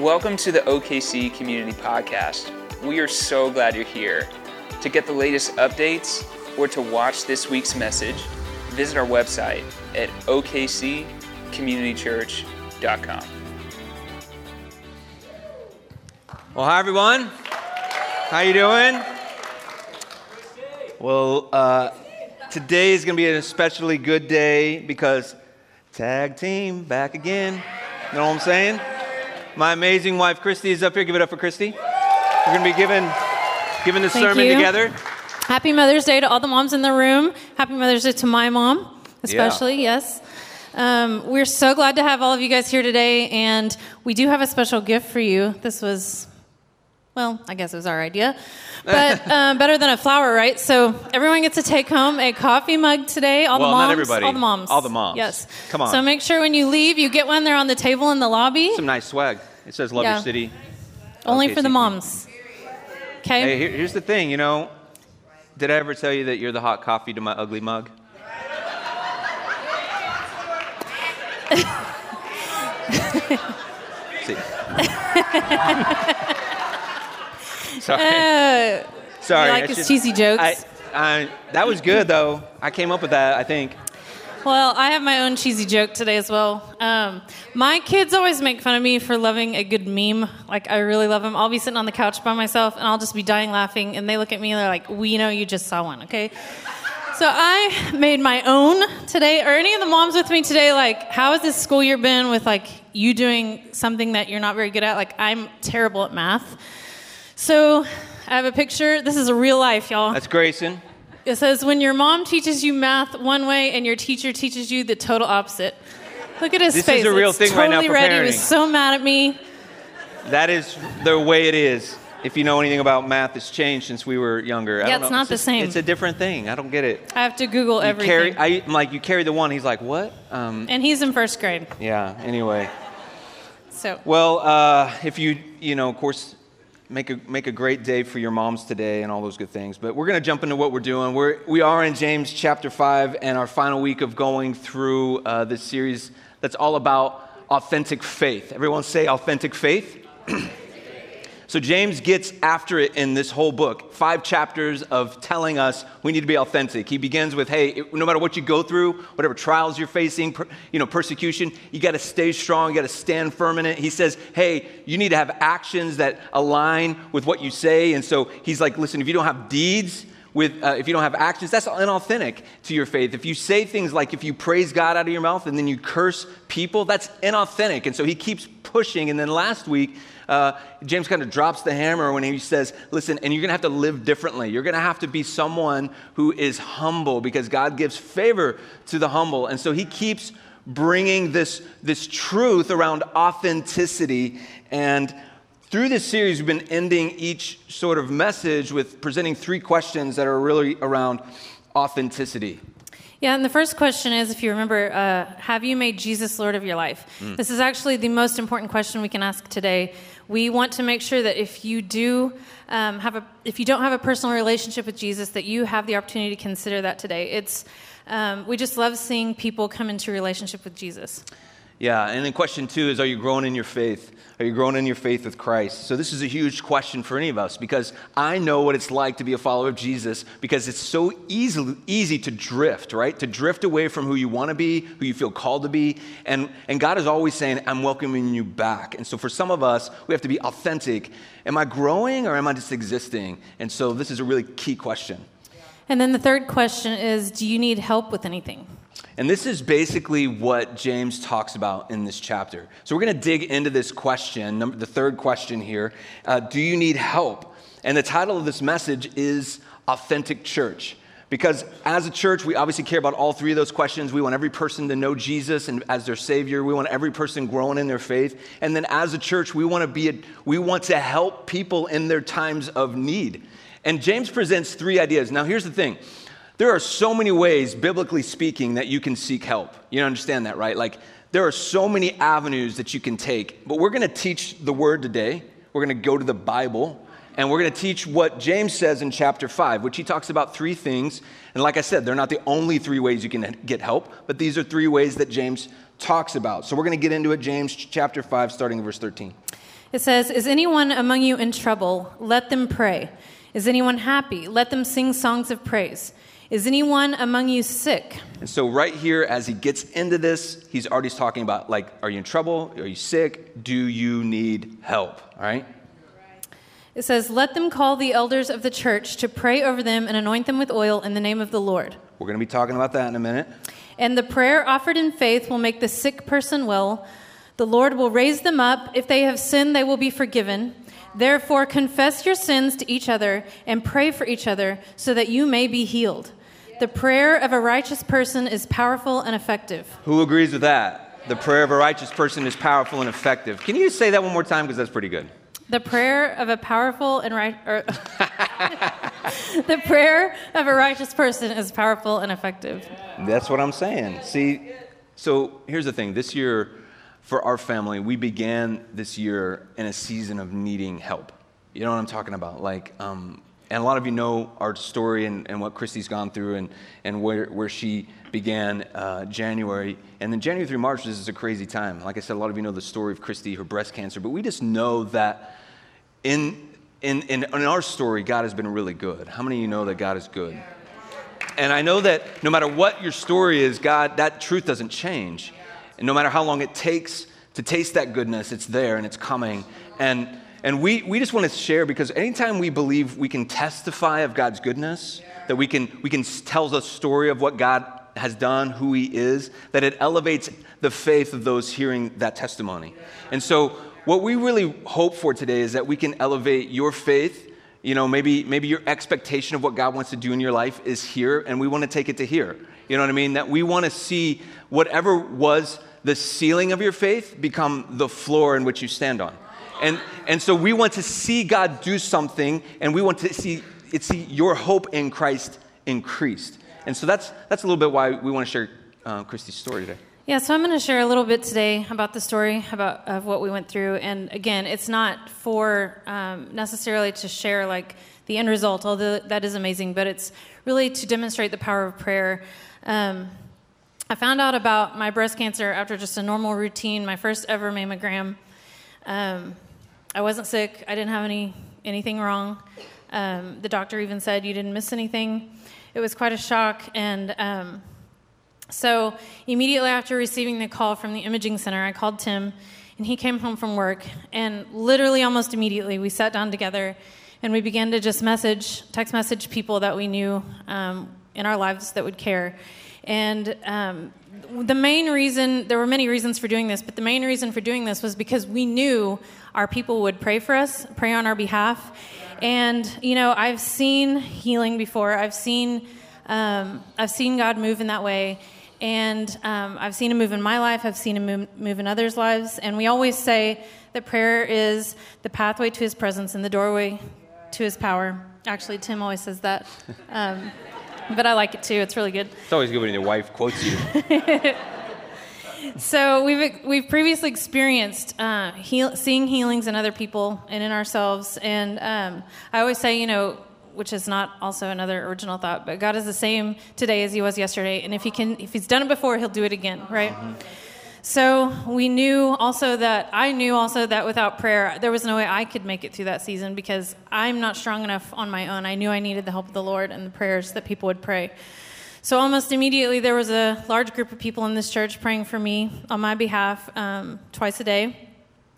Welcome to the OKC Community Podcast. We are so glad you're here. To get the latest updates or to watch this week's message, visit our website at okccommunitychurch.com. Well, hi everyone. How you doing? Well, uh, today is going to be an especially good day because tag team back again. You know what I'm saying? My amazing wife Christy is up here. Give it up for Christy. We're going to be giving giving the Thank sermon you. together. Happy Mother's Day to all the moms in the room. Happy Mother's Day to my mom, especially, yes. Um, we're so glad to have all of you guys here today, and we do have a special gift for you. This was, well, I guess it was our idea, but um, better than a flower, right? So everyone gets to take home a coffee mug today. All Well, the not moms, everybody. all the moms, All the moms. Yes. Come on. So make sure when you leave, you get one. They're on the table in the lobby. Some nice swag. It says "Love Yeah. Your City." Only OKC. for the moms. Okay. Hey, here- here's the thing. You know, did I ever tell you that you're the hot coffee to my ugly mug? See. Sorry. Uh, Sorry. you like his cheesy jokes? I, I, that was good though. I came up with that. I think. Well, I have my own cheesy joke today as well. Um, my kids always make fun of me for loving a good meme. Like, I really love them. I'll be sitting on the couch by myself and I'll just be dying laughing, and they look at me and they're like, We know you just saw one, okay? So I made my own today. Are any of the moms with me today? Like, how has this school year been with like you doing something that you're not very good at? Like, I'm terrible at math. So I have a picture. This is a real life, y'all. That's Grayson. It says, when your mom teaches you math one way and your teacher teaches you the total opposite. Look at his This is face. a real It's thing right totally now for red. He was so mad at me. That is the way it is. If you know anything about math, it's changed since we were younger. I Yeah, don't it's know. not the just- same. It's a different thing. I don't get it. I have to Google You everything. carry. I, I'm like, you carry the one. He's like, what? Um, and he's in first grade. yeah. Anyway. So Well, uh, if you, you know, of course, make a, make a great day for your moms today and all those good things. But we're going to jump into what we're doing. We're, we are in James chapter 5 and our final week of going through uh, this series that's all about authentic faith. Everyone say authentic faith. So James gets after it in this whole book. Five chapters of telling us we need to be authentic. He begins with, "Hey, no matter what you go through, whatever trials you're facing, you know, persecution, you got to stay strong. You got to stand firm in it." He says, "Hey, you need to have actions that align with what you say." And so he's like, "Listen, if you don't have deeds." With, uh, if you don't have actions, that's inauthentic to your faith. If you say things like if you praise God out of your mouth and then you curse people, that's inauthentic. And so he keeps pushing. And then last week, uh, James kind of drops the hammer when he says, Listen, and you're going to have to live differently. You're going to have to be someone who is humble because God gives favor to the humble. And so he keeps bringing this, this truth around authenticity. And through this series, we've been ending each sort of message with presenting three questions that are really around authenticity. Yeah, and the first question is if you remember, uh, have you made Jesus Lord of your life? Mm. This is actually the most important question we can ask today. We want to make sure that if you do um, have a, if you don't have a personal relationship with Jesus, that you have the opportunity to consider that today. It's, um, we just love seeing people come into relationship with Jesus. Yeah, and then question two is Are you growing in your faith? Are you growing in your faith with Christ? So, this is a huge question for any of us because I know what it's like to be a follower of Jesus because it's so easy, easy to drift, right? To drift away from who you want to be, who you feel called to be. And, and God is always saying, I'm welcoming you back. And so, for some of us, we have to be authentic. Am I growing or am I just existing? And so, this is a really key question. And then the third question is do you need help with anything? And this is basically what James talks about in this chapter. So we're going to dig into this question, number, the third question here. Uh, do you need help? And the title of this message is Authentic Church. Because as a church, we obviously care about all three of those questions. We want every person to know Jesus and as their Savior. We want every person growing in their faith. And then as a church, we want to be a, we want to help people in their times of need. And James presents three ideas. Now, here's the thing. There are so many ways, biblically speaking, that you can seek help. You understand that, right? Like, there are so many avenues that you can take. But we're going to teach the word today. We're going to go to the Bible. And we're going to teach what James says in chapter 5, which he talks about three things. And like I said, they're not the only three ways you can get help, but these are three ways that James talks about. So we're going to get into it, James chapter 5, starting in verse 13. It says, Is anyone among you in trouble? Let them pray. Is anyone happy? Let them sing songs of praise. Is anyone among you sick? And so, right here, as he gets into this, he's already talking about, like, are you in trouble? Are you sick? Do you need help? All right? It says, Let them call the elders of the church to pray over them and anoint them with oil in the name of the Lord. We're going to be talking about that in a minute. And the prayer offered in faith will make the sick person well. The Lord will raise them up. If they have sinned, they will be forgiven. Therefore, confess your sins to each other and pray for each other so that you may be healed. The prayer of a righteous person is powerful and effective. Who agrees with that? The prayer of a righteous person is powerful and effective. Can you say that one more time? Because that's pretty good. The prayer of a powerful and right. The prayer of a righteous person is powerful and effective. That's what I'm saying. See, so here's the thing. This year, for our family, we began this year in a season of needing help. You know what I'm talking about? Like, um, and a lot of you know our story and, and what Christy's gone through and, and where, where she began uh, January. And then January through March, this is a crazy time. Like I said, a lot of you know the story of Christy, her breast cancer, but we just know that in, in, in, in our story, God has been really good. How many of you know that God is good? And I know that no matter what your story is, God, that truth doesn't change. And no matter how long it takes to taste that goodness, it's there and it's coming. And, and we, we just want to share because anytime we believe we can testify of God's goodness, that we can, we can tell the story of what God has done, who He is, that it elevates the faith of those hearing that testimony. And so what we really hope for today is that we can elevate your faith. You know, maybe, maybe your expectation of what God wants to do in your life is here, and we want to take it to here. You know what I mean? That we want to see whatever was the ceiling of your faith become the floor in which you stand on. And, and so we want to see God do something, and we want to see, see your hope in Christ increased. And so that's, that's a little bit why we want to share uh, Christy's story today. Yeah, so I'm going to share a little bit today about the story about of what we went through, and again, it's not for um, necessarily to share like the end result, although that is amazing, but it's really to demonstrate the power of prayer. Um, I found out about my breast cancer after just a normal routine, my first ever mammogram. Um, I wasn't sick. I didn't have any anything wrong. Um, the doctor even said you didn't miss anything. It was quite a shock, and um, so, immediately after receiving the call from the imaging center, I called Tim, and he came home from work. And literally, almost immediately, we sat down together and we began to just message, text message people that we knew um, in our lives that would care. And um, the main reason, there were many reasons for doing this, but the main reason for doing this was because we knew our people would pray for us, pray on our behalf. And, you know, I've seen healing before, I've seen. Um, I've seen God move in that way. And um, I've seen him move in my life, I've seen him move, in others' lives. And we always say that prayer is the pathway to his presence and the doorway to his power. Actually, Tim always says that. Um, but I like it too, it's really good. It's always good when your wife quotes you. so we've we've previously experienced uh, heal, seeing healings in other people and in ourselves, and um, I always say, you know, which is not also another original thought, but God is the same today as he was yesterday. And if he can if he's done it before, he'll do it again, right? Mm-hmm. So we knew also that I knew also that without prayer, there was no way I could make it through that season because I'm not strong enough on my own. I knew I needed the help of the Lord and the prayers that people would pray. So almost immediately, there was a large group of people in this church praying for me on my behalf um, twice a day.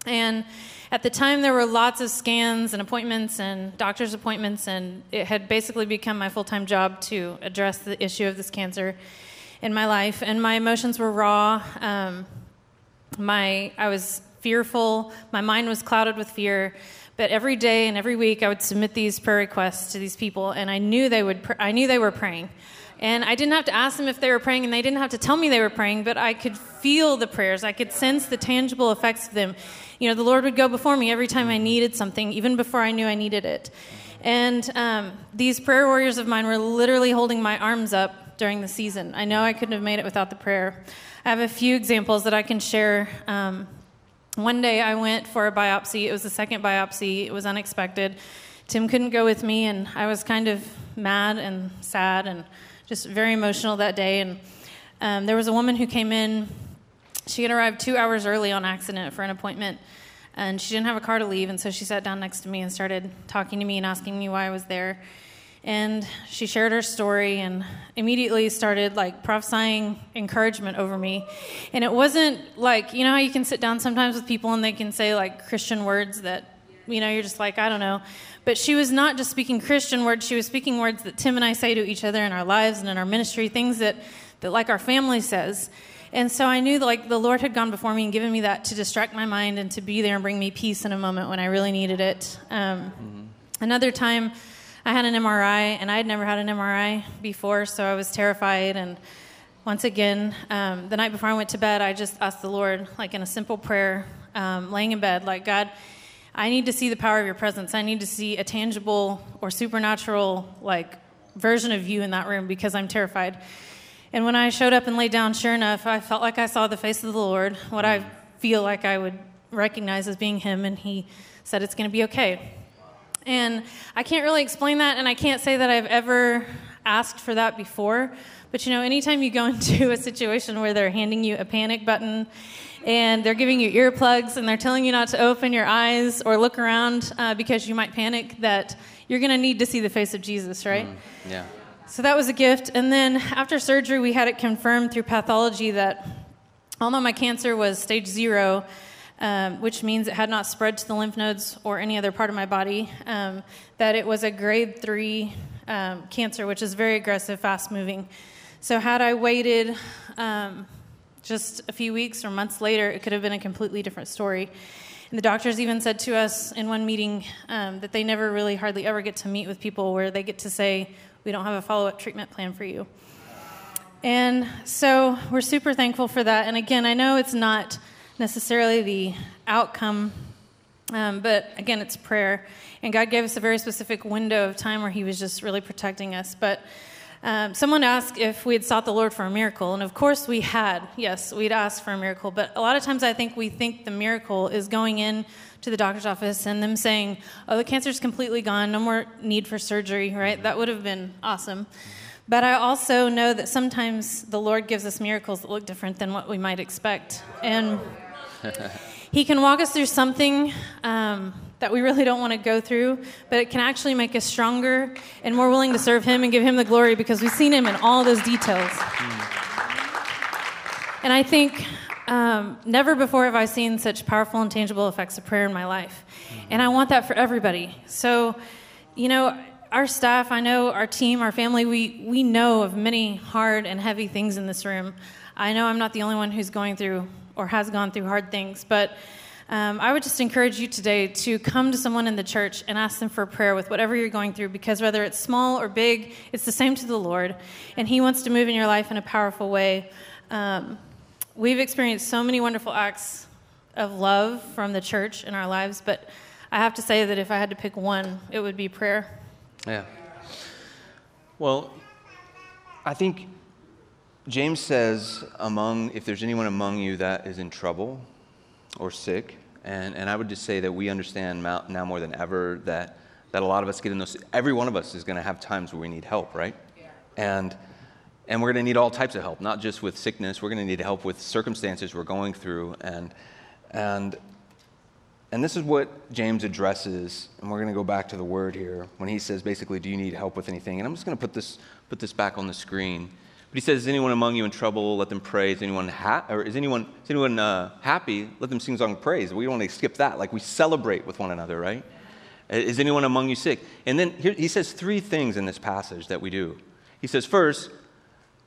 And at the time, there were lots of scans and appointments and doctor's appointments, and it had basically become my full time job to address the issue of this cancer in my life. And my emotions were raw. Um, my, I was fearful. My mind was clouded with fear. But every day and every week, I would submit these prayer requests to these people, and I knew they would. Pr- I knew they were praying. And I didn't have to ask them if they were praying, and they didn't have to tell me they were praying, but I could feel the prayers. I could sense the tangible effects of them. You know, the Lord would go before me every time I needed something, even before I knew I needed it. And um, these prayer warriors of mine were literally holding my arms up during the season. I know I couldn't have made it without the prayer. I have a few examples that I can share. Um, one day I went for a biopsy. It was the second biopsy, it was unexpected. Tim couldn't go with me, and I was kind of mad and sad and just very emotional that day. And um, there was a woman who came in. She had arrived two hours early on accident for an appointment. and she didn't have a car to leave, and so she sat down next to me and started talking to me and asking me why I was there. And she shared her story and immediately started like prophesying encouragement over me. And it wasn't like, you know how you can sit down sometimes with people and they can say like Christian words that, you know, you're just like, I don't know. But she was not just speaking Christian words, she was speaking words that Tim and I say to each other in our lives and in our ministry, things that, that like our family says. And so I knew that like the Lord had gone before me and given me that to distract my mind and to be there and bring me peace in a moment when I really needed it. Um, mm-hmm. Another time, I had an MRI, and I had never had an MRI before, so I was terrified. And once again, um, the night before I went to bed, I just asked the Lord, like in a simple prayer, um, laying in bed, like, God, I need to see the power of your presence. I need to see a tangible or supernatural, like, version of you in that room because I'm terrified. And when I showed up and laid down, sure enough, I felt like I saw the face of the Lord, what I feel like I would recognize as being Him, and He said, It's going to be okay. And I can't really explain that, and I can't say that I've ever asked for that before. But you know, anytime you go into a situation where they're handing you a panic button and they're giving you earplugs and they're telling you not to open your eyes or look around uh, because you might panic, that you're going to need to see the face of Jesus, right? Mm, yeah. So that was a gift. And then after surgery, we had it confirmed through pathology that although my cancer was stage zero, um, which means it had not spread to the lymph nodes or any other part of my body, um, that it was a grade three um, cancer, which is very aggressive, fast moving. So, had I waited um, just a few weeks or months later, it could have been a completely different story. And the doctors even said to us in one meeting um, that they never really, hardly ever get to meet with people where they get to say, We don't have a follow up treatment plan for you. And so we're super thankful for that. And again, I know it's not necessarily the outcome, um, but again, it's prayer. And God gave us a very specific window of time where He was just really protecting us. But um, someone asked if we had sought the Lord for a miracle, and of course we had. Yes, we'd asked for a miracle, but a lot of times I think we think the miracle is going in to the doctor's office and them saying, "Oh, the cancer's completely gone, no more need for surgery." Right? That would have been awesome. But I also know that sometimes the Lord gives us miracles that look different than what we might expect, and he can walk us through something um, that we really don't want to go through, but it can actually make us stronger and more willing to serve Him and give Him the glory because we've seen Him in all those details. And I think um, never before have I seen such powerful and tangible effects of prayer in my life. And I want that for everybody. So, you know, our staff, I know our team, our family, we, we know of many hard and heavy things in this room. I know I'm not the only one who's going through or has gone through hard things. But um, I would just encourage you today to come to someone in the church and ask them for prayer with whatever you're going through, because whether it's small or big, it's the same to the Lord, and He wants to move in your life in a powerful way. Um, we've experienced so many wonderful acts of love from the church in our lives, but I have to say that if I had to pick one, it would be prayer. Yeah. Well, I think James says, among, if there's anyone among you that is in trouble or sick, and, and I would just say that we understand now more than ever that, that a lot of us get in those, every one of us is going to have times where we need help, right? Yeah. And, and we're going to need all types of help, not just with sickness. We're going to need help with circumstances we're going through. And, and, and this is what James addresses, and we're going to go back to the word here when he says basically, Do you need help with anything? And I'm just going to put this, put this back on the screen. But he says, Is anyone among you in trouble? Let them pray. Is anyone, ha- or is anyone, is anyone uh, happy? Let them sing song of praise. We don't want to skip that. Like we celebrate with one another, right? Is anyone among you sick? And then here, he says three things in this passage that we do. He says, First,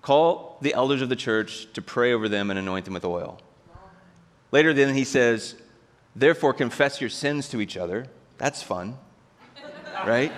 call the elders of the church to pray over them and anoint them with oil. Later, then, he says, Therefore, confess your sins to each other. That's fun, right?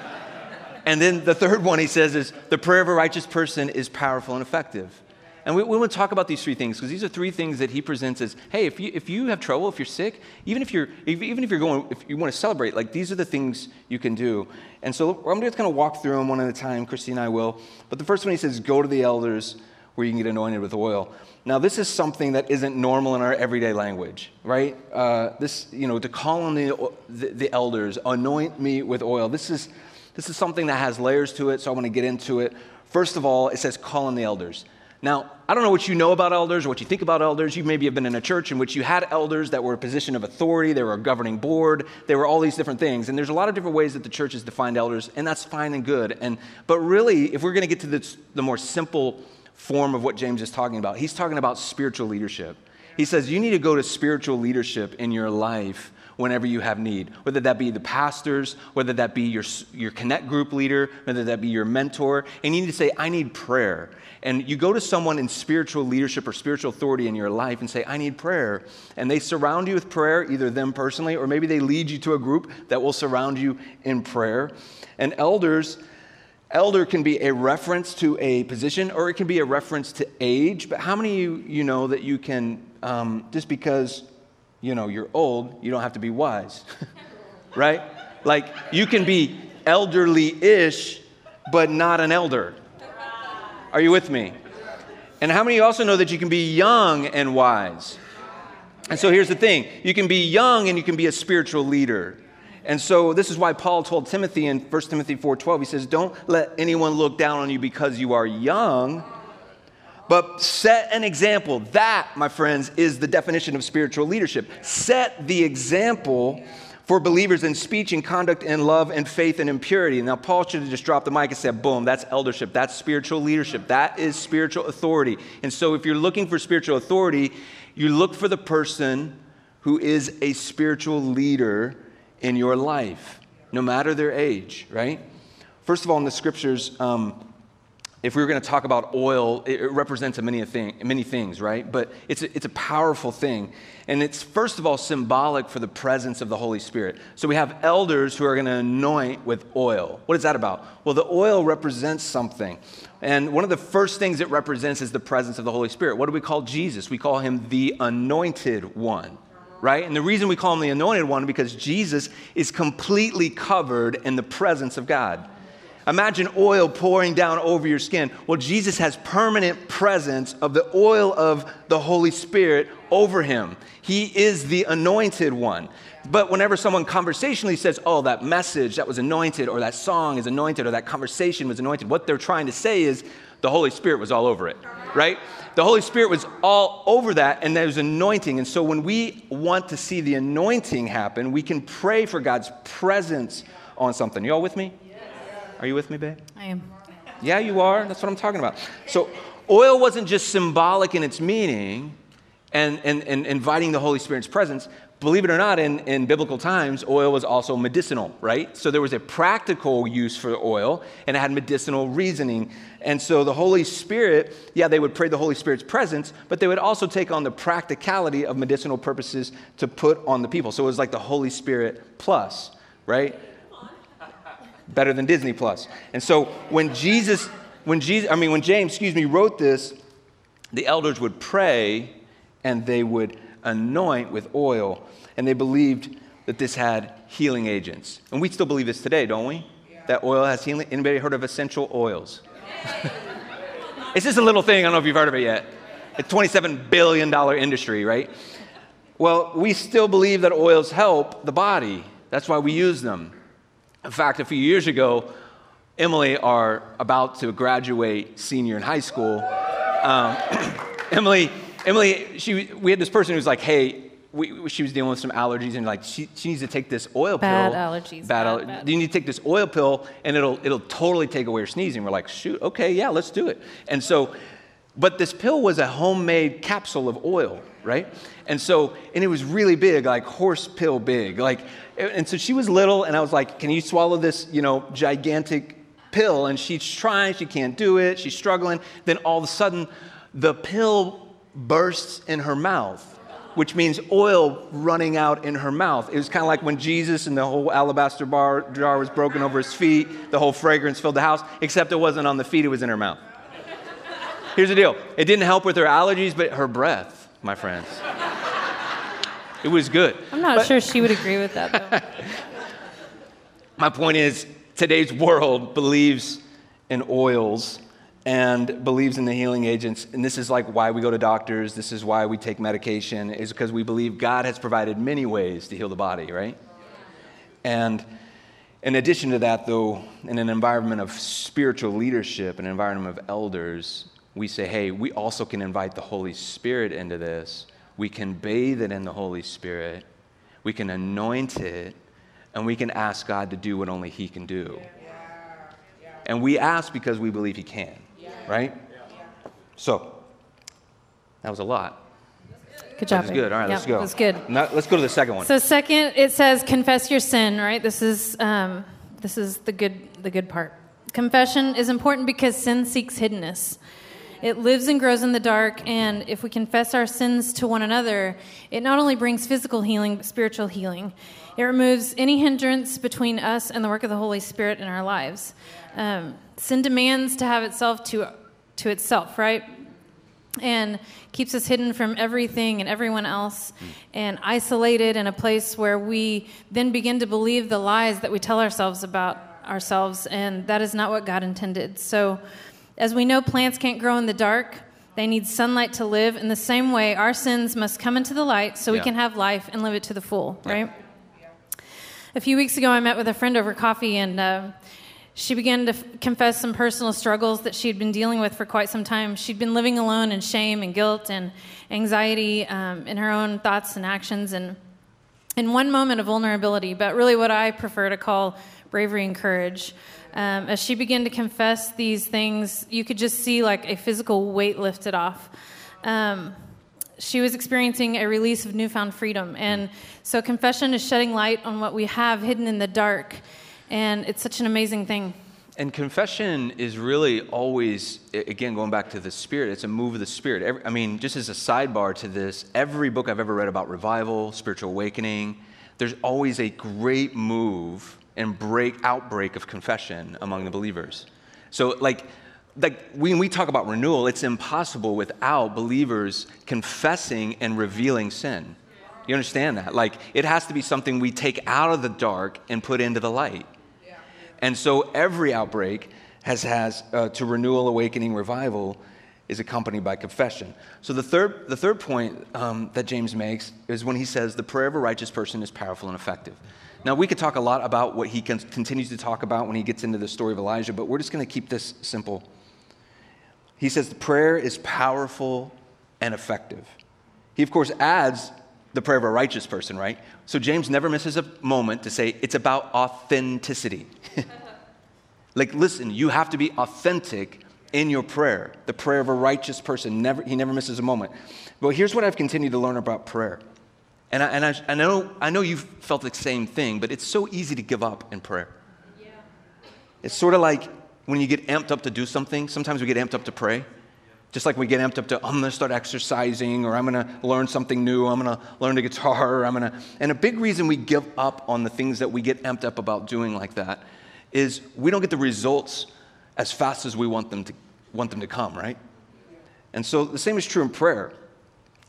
And then the third one he says is the prayer of a righteous person is powerful and effective. And we, we want to talk about these three things because these are three things that he presents as hey, if you, if you have trouble, if you're sick, even if you're, if, even if you're going, if you want to celebrate, like these are the things you can do. And so I'm just going to walk through them one at a time. Christy and I will. But the first one he says, go to the elders where you can get anointed with oil. Now, this is something that isn't normal in our everyday language, right? Uh, this, you know, to call on the, the, the elders, anoint me with oil. This is this is something that has layers to it, so I want to get into it. First of all, it says call on the elders. Now, I don't know what you know about elders or what you think about elders. You maybe have been in a church in which you had elders that were a position of authority, they were a governing board, they were all these different things. And there's a lot of different ways that the church has defined elders, and that's fine and good. And, but really, if we're going to get to this, the more simple form of what James is talking about, he's talking about spiritual leadership. He says you need to go to spiritual leadership in your life whenever you have need, whether that be the pastors, whether that be your, your connect group leader, whether that be your mentor. And you need to say, I need prayer. And you go to someone in spiritual leadership or spiritual authority in your life and say, I need prayer. And they surround you with prayer, either them personally, or maybe they lead you to a group that will surround you in prayer. And elders, elder can be a reference to a position or it can be a reference to age. But how many of you, you know that you can, um, just because you know, you're old, you don't have to be wise, right? Like, you can be elderly ish, but not an elder. Are you with me? And how many also know that you can be young and wise? And so here's the thing you can be young and you can be a spiritual leader. And so this is why Paul told Timothy in 1 Timothy 4:12 he says don't let anyone look down on you because you are young but set an example. That, my friends, is the definition of spiritual leadership. Set the example for believers in speech and conduct and love and faith and impurity. Now, Paul should have just dropped the mic and said, boom, that's eldership. That's spiritual leadership. That is spiritual authority. And so, if you're looking for spiritual authority, you look for the person who is a spiritual leader in your life, no matter their age, right? First of all, in the scriptures, um, if we were going to talk about oil, it represents many, thing, many things, right? But it's a, it's a powerful thing. And it's, first of all, symbolic for the presence of the Holy Spirit. So we have elders who are going to anoint with oil. What is that about? Well, the oil represents something. And one of the first things it represents is the presence of the Holy Spirit. What do we call Jesus? We call him the anointed one right? And the reason we call him the anointed one because Jesus is completely covered in the presence of God. Imagine oil pouring down over your skin. Well, Jesus has permanent presence of the oil of the Holy Spirit over him. He is the anointed one. But whenever someone conversationally says, oh, that message that was anointed, or that song is anointed, or that conversation was anointed, what they're trying to say is the Holy Spirit was all over it, right? The Holy Spirit was all over that, and there's anointing. And so when we want to see the anointing happen, we can pray for God's presence on something. You all with me? Are you with me, babe? I am. Yeah, you are. That's what I'm talking about. So, oil wasn't just symbolic in its meaning and, and, and inviting the Holy Spirit's presence. Believe it or not, in, in biblical times, oil was also medicinal, right? So there was a practical use for oil and it had medicinal reasoning. And so the Holy Spirit, yeah, they would pray the Holy Spirit's presence, but they would also take on the practicality of medicinal purposes to put on the people. So it was like the Holy Spirit plus, right? Better than Disney Plus. And so when Jesus, when Jesus, I mean, when James, excuse me, wrote this, the elders would pray and they would anoint with oil, and they believed that this had healing agents. And we still believe this today, don't we? Yeah. That oil has healing. Anybody heard of essential oils? it's just a little thing. I don't know if you've heard of it yet. It's $27 billion industry, right? Well, we still believe that oils help the body. That's why we use them. In fact, a few years ago, Emily are about to graduate senior in high school. Um, Emily, Emily, she, we had this person who was like, hey, we, she was dealing with some allergies and like she, she needs to take this oil bad pill. Allergies, bad, bad allergies. Bad. You need to take this oil pill and it'll it'll totally take away your sneezing. We're like, shoot, okay, yeah, let's do it. And so, but this pill was a homemade capsule of oil, right? And so, and it was really big, like horse pill big, like and so she was little, and I was like, Can you swallow this, you know, gigantic pill? And she's trying, she can't do it, she's struggling. Then all of a sudden, the pill bursts in her mouth, which means oil running out in her mouth. It was kind of like when Jesus and the whole alabaster bar, jar was broken over his feet, the whole fragrance filled the house, except it wasn't on the feet, it was in her mouth. Here's the deal it didn't help with her allergies, but her breath, my friends. It was good. I'm not but, sure she would agree with that, though. my point is, today's world believes in oils and believes in the healing agents. And this is like why we go to doctors, this is why we take medication, is because we believe God has provided many ways to heal the body, right? And in addition to that, though, in an environment of spiritual leadership, an environment of elders, we say, hey, we also can invite the Holy Spirit into this. We can bathe it in the Holy Spirit. We can anoint it. And we can ask God to do what only He can do. And we ask because we believe He can, right? So, that was a lot. Good job. That was good. All right, yeah, let's go. That's good. Now, let's go to the second one. So second, it says confess your sin. Right. This is um, this is the good the good part. Confession is important because sin seeks hiddenness. It lives and grows in the dark, and if we confess our sins to one another, it not only brings physical healing, but spiritual healing. It removes any hindrance between us and the work of the Holy Spirit in our lives. Um, sin demands to have itself to, to itself, right? and keeps us hidden from everything and everyone else and isolated in a place where we then begin to believe the lies that we tell ourselves about ourselves and that is not what god intended so as we know plants can't grow in the dark they need sunlight to live in the same way our sins must come into the light so we Yeah. can have life and live it to the full right a few weeks ago, I met with a friend over coffee, and uh, she began to f- confess some personal struggles that she had been dealing with for quite some time. She'd been living alone in shame and guilt and anxiety um, in her own thoughts and actions, and in one moment of vulnerability, but really what I prefer to call bravery and courage. Um, as she began to confess these things, you could just see like a physical weight lifted off. Um, she was experiencing a release of newfound freedom. And so confession is shedding light on what we have hidden in the dark. And it's such an amazing thing. And confession is really always, again, going back to the Spirit, it's a move of the Spirit. Every, I mean, just as a sidebar to this, every book I've ever read about revival, spiritual awakening, there's always a great move and break, outbreak of confession among the believers. So, like, like when we talk about renewal, it's impossible without believers confessing and revealing sin. You understand that? Like, it has to be something we take out of the dark and put into the light. And so every outbreak has, has uh, to renewal, awakening, revival is accompanied by confession. So the third, the third point um, that James makes is when he says the prayer of a righteous person is powerful and effective. Now, we could talk a lot about what he con- continues to talk about when he gets into the story of Elijah, but we're just going to keep this simple. He says the prayer is powerful and effective. He, of course, adds the prayer of a righteous person, right? So James never misses a moment to say it's about authenticity. like, listen, you have to be authentic in your prayer. The prayer of a righteous person, never, he never misses a moment. But here's what I've continued to learn about prayer. And I, and I, I, know, I know you've felt the same thing, but it's so easy to give up in prayer. It's sort of like when you get amped up to do something, sometimes we get amped up to pray. Just like we get amped up to, I'm going to start exercising, or I'm going to learn something new, I'm going to learn the guitar, or I'm going to. And a big reason we give up on the things that we get amped up about doing like that is we don't get the results as fast as we want them to, want them to come, right? And so the same is true in prayer.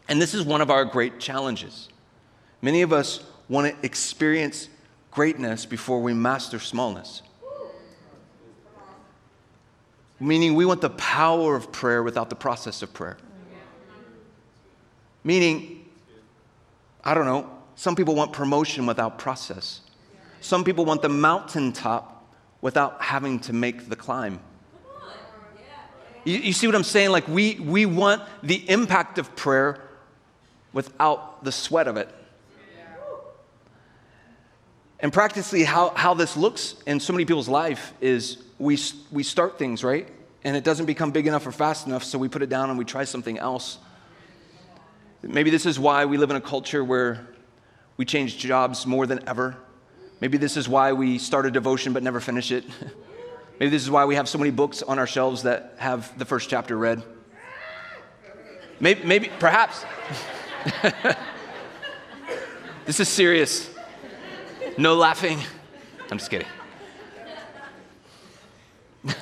And this is one of our great challenges. Many of us want to experience greatness before we master smallness. Meaning, we want the power of prayer without the process of prayer. Meaning, I don't know, some people want promotion without process. Some people want the mountaintop without having to make the climb. You, you see what I'm saying? Like, we, we want the impact of prayer without the sweat of it. And practically, how, how this looks in so many people's life is we, we start things, right? And it doesn't become big enough or fast enough, so we put it down and we try something else. Maybe this is why we live in a culture where we change jobs more than ever. Maybe this is why we start a devotion but never finish it. Maybe this is why we have so many books on our shelves that have the first chapter read. Maybe, maybe perhaps. this is serious. No laughing. I'm just kidding.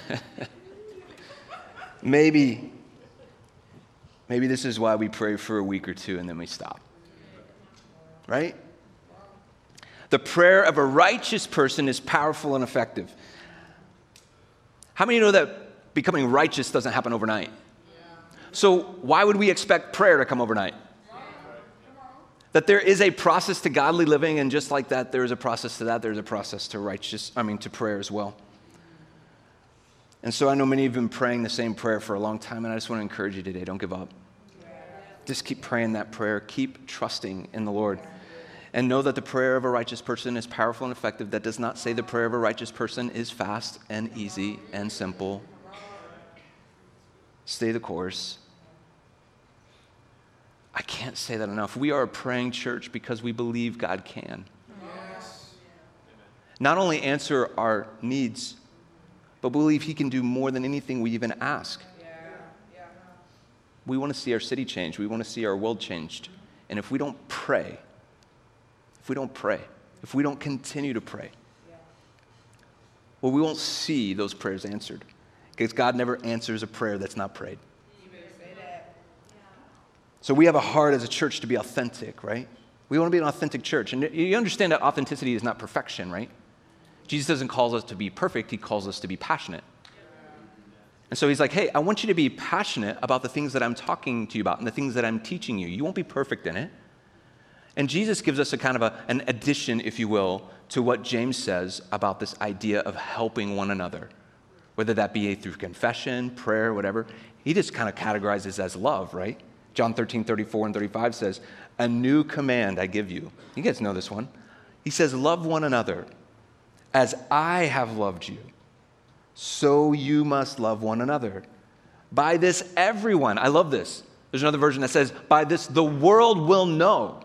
maybe, maybe this is why we pray for a week or two and then we stop. Right? The prayer of a righteous person is powerful and effective. How many know that becoming righteous doesn't happen overnight? So, why would we expect prayer to come overnight? That there is a process to godly living, and just like that, there is a process to that, there's a process to righteous, I mean, to prayer as well. And so I know many of you have been praying the same prayer for a long time, and I just want to encourage you today don't give up. Just keep praying that prayer, keep trusting in the Lord. And know that the prayer of a righteous person is powerful and effective. That does not say the prayer of a righteous person is fast and easy and simple. Stay the course. I can't say that enough. We are a praying church because we believe God can. Yes. Not only answer our needs, but believe He can do more than anything we even ask. Yeah. Yeah. We want to see our city changed. We want to see our world changed. And if we don't pray, if we don't pray, if we don't continue to pray, well, we won't see those prayers answered because God never answers a prayer that's not prayed. So we have a heart as a church to be authentic, right? We want to be an authentic church. And you understand that authenticity is not perfection, right? Jesus doesn't call us to be perfect, he calls us to be passionate. And so he's like, hey, I want you to be passionate about the things that I'm talking to you about and the things that I'm teaching you. You won't be perfect in it. And Jesus gives us a kind of a, an addition, if you will, to what James says about this idea of helping one another, whether that be through confession, prayer, whatever. He just kind of categorizes as love, right? John 13, 34 and 35 says, A new command I give you. You guys know this one. He says, Love one another as I have loved you. So you must love one another. By this, everyone, I love this. There's another version that says, By this, the world will know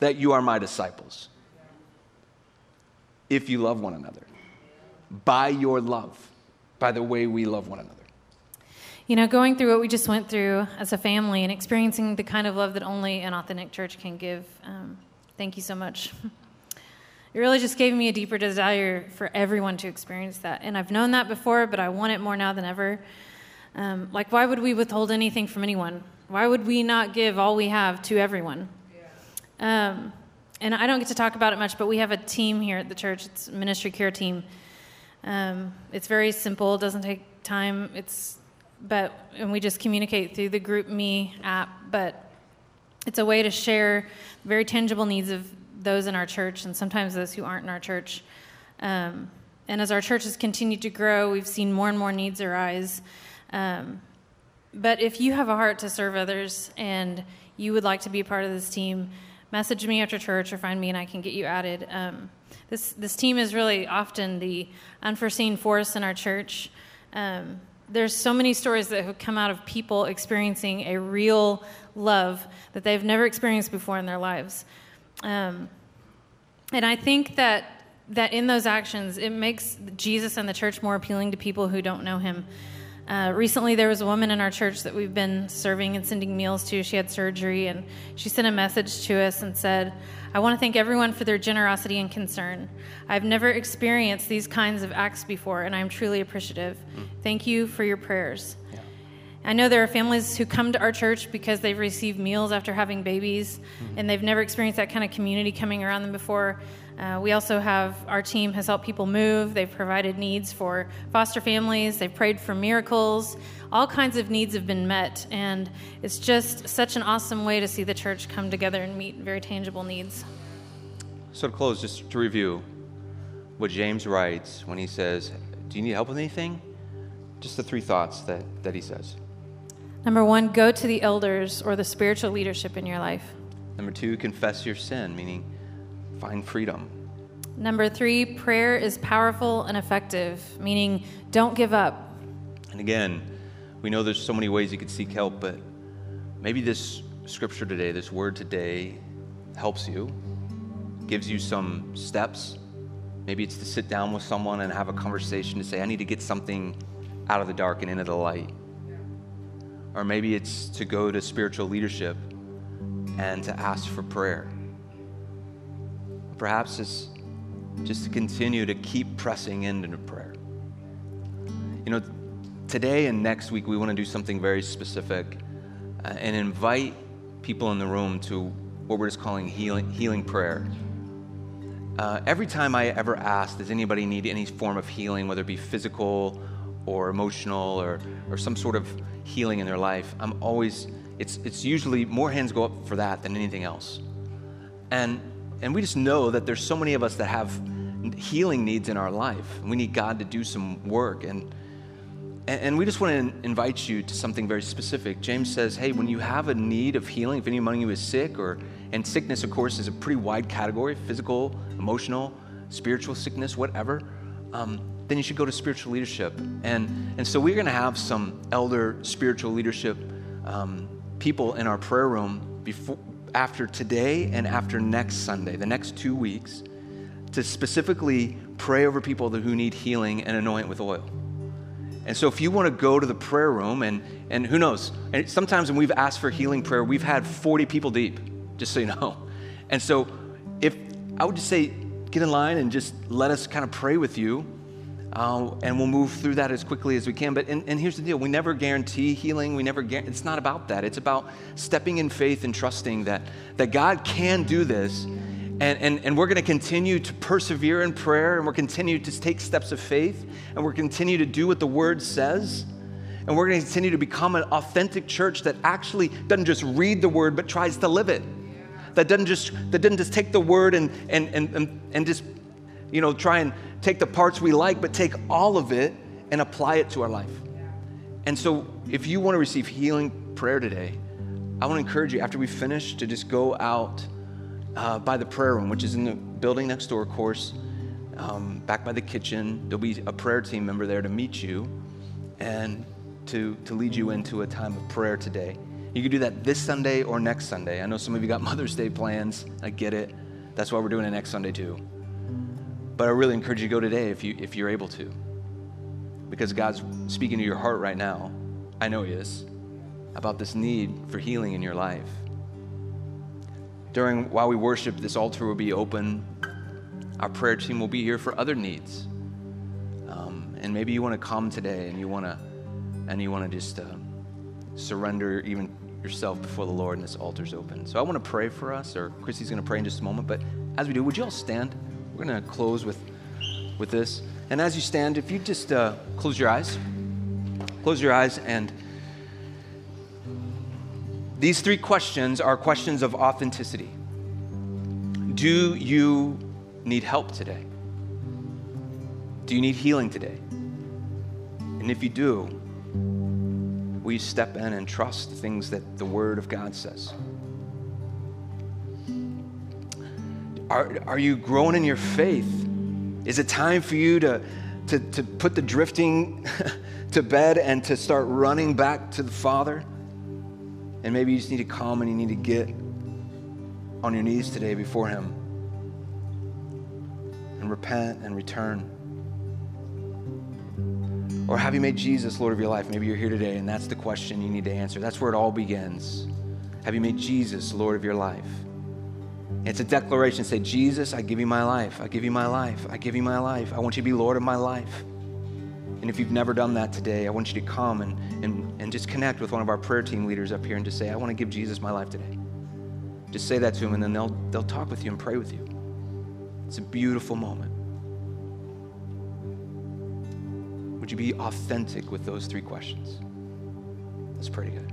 that you are my disciples. If you love one another. By your love, by the way we love one another. You know, going through what we just went through as a family and experiencing the kind of love that only an authentic church can give, um, thank you so much. It really just gave me a deeper desire for everyone to experience that. And I've known that before, but I want it more now than ever. Um, like, why would we withhold anything from anyone? Why would we not give all we have to everyone? Yeah. Um, and I don't get to talk about it much, but we have a team here at the church. It's ministry care team. Um, it's very simple. Doesn't take time. It's but and we just communicate through the GroupMe app but it's a way to share very tangible needs of those in our church and sometimes those who aren't in our church. Um, and as our church has continued to grow we've seen more and more needs arise. Um, but if you have a heart to serve others and you would like to be part of this team message me after church or find me and i can get you added. Um, this, this team is really often the unforeseen force in our church. Um, there's so many stories that have come out of people experiencing a real love that they've never experienced before in their lives. Um, and I think that that in those actions, it makes Jesus and the church more appealing to people who don't know him. Uh, recently, there was a woman in our church that we've been serving and sending meals to. She had surgery, and she sent a message to us and said, I want to thank everyone for their generosity and concern. I've never experienced these kinds of acts before, and I'm truly appreciative. Mm. Thank you for your prayers. Yeah. I know there are families who come to our church because they've received meals after having babies, mm-hmm. and they've never experienced that kind of community coming around them before. Uh, we also have our team has helped people move. They've provided needs for foster families. They've prayed for miracles. All kinds of needs have been met, and it's just such an awesome way to see the church come together and meet very tangible needs. So, to close, just to review what James writes when he says, Do you need help with anything? Just the three thoughts that, that he says. Number one, go to the elders or the spiritual leadership in your life. Number two, confess your sin, meaning find freedom. Number three, prayer is powerful and effective, meaning don't give up. And again, we know there's so many ways you could seek help, but maybe this scripture today, this word today, helps you, gives you some steps. Maybe it's to sit down with someone and have a conversation to say, I need to get something out of the dark and into the light. Or maybe it's to go to spiritual leadership and to ask for prayer. Perhaps it's just to continue to keep pressing into prayer. You know, today and next week, we want to do something very specific uh, and invite people in the room to what we're just calling healing, healing prayer. Uh, every time I ever ask, does anybody need any form of healing, whether it be physical or emotional or, or some sort of healing in their life, I'm always, it's, it's usually more hands go up for that than anything else. And and we just know that there's so many of us that have healing needs in our life. We need God to do some work. And and, we just want to invite you to something very specific. James says, hey, when you have a need of healing, if any among you is sick, or and sickness, of course, is a pretty wide category physical, emotional, spiritual sickness, whatever. Um, then you should go to spiritual leadership. And, and so we're going to have some elder spiritual leadership um, people in our prayer room before, after today and after next Sunday, the next two weeks, to specifically pray over people who need healing and anoint with oil. And so if you want to go to the prayer room, and, and who knows, and sometimes when we've asked for healing prayer, we've had 40 people deep, just so you know. And so if I would just say, get in line and just let us kind of pray with you uh, and we'll move through that as quickly as we can. But and, and here's the deal: we never guarantee healing. We never. It's not about that. It's about stepping in faith and trusting that that God can do this, and and, and we're going to continue to persevere in prayer, and we're continue to take steps of faith, and we're continue to do what the Word says. And we're going to continue to become an authentic church that actually doesn't just read the word, but tries to live it. That doesn't just, that doesn't just take the word and, and, and, and just, you know, try and take the parts we like, but take all of it and apply it to our life. And so, if you want to receive healing prayer today, I want to encourage you after we finish to just go out uh, by the prayer room, which is in the building next door, of course, um, back by the kitchen. There'll be a prayer team member there to meet you and to, to lead you into a time of prayer today. You can do that this Sunday or next Sunday. I know some of you got Mother's Day plans. I get it. That's why we're doing it next Sunday, too. But I really encourage you to go today if, you, if you're able to. Because God's speaking to your heart right now. I know He is. About this need for healing in your life. During, while we worship, this altar will be open. Our prayer team will be here for other needs. Um, and maybe you want to come today and you want to and you want to just uh, surrender even yourself before the Lord and this altar's open. So I want to pray for us, or Christy's going to pray in just a moment. But as we do, would you all stand? We're going to close with, with this. And as you stand, if you just uh, close your eyes, close your eyes, and these three questions are questions of authenticity. Do you need help today? Do you need healing today? And if you do, will you step in and trust the things that the Word of God says? Are, are you growing in your faith? Is it time for you to, to, to put the drifting to bed and to start running back to the Father? And maybe you just need to come and you need to get on your knees today before Him and repent and return. Or have you made Jesus Lord of your life? Maybe you're here today and that's the question you need to answer. That's where it all begins. Have you made Jesus Lord of your life? It's a declaration. Say, Jesus, I give you my life. I give you my life. I give you my life. I want you to be Lord of my life. And if you've never done that today, I want you to come and, and, and just connect with one of our prayer team leaders up here and just say, I want to give Jesus my life today. Just say that to him, and then they'll, they'll talk with you and pray with you. It's a beautiful moment. Would you be authentic with those three questions? Let's pray together.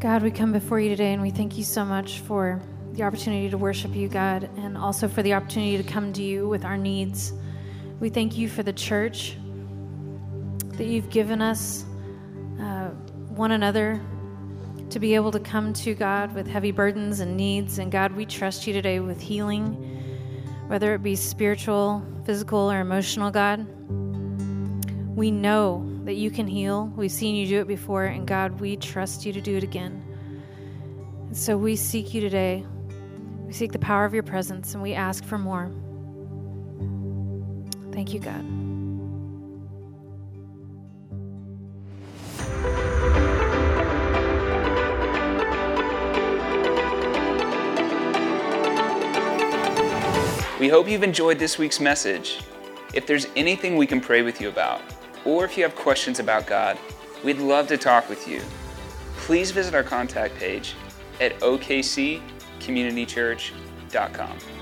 God, we come before you today and we thank you so much for the opportunity to worship you, God, and also for the opportunity to come to you with our needs. We thank you for the church that you've given us, uh, one another, to be able to come to God with heavy burdens and needs. And God, we trust you today with healing, whether it be spiritual, physical, or emotional, God. We know that you can heal. We've seen you do it before, and God, we trust you to do it again. And so we seek you today. We seek the power of your presence, and we ask for more. Thank you, God. We hope you've enjoyed this week's message. If there's anything we can pray with you about, or if you have questions about God, we'd love to talk with you. Please visit our contact page at okccommunitychurch.com.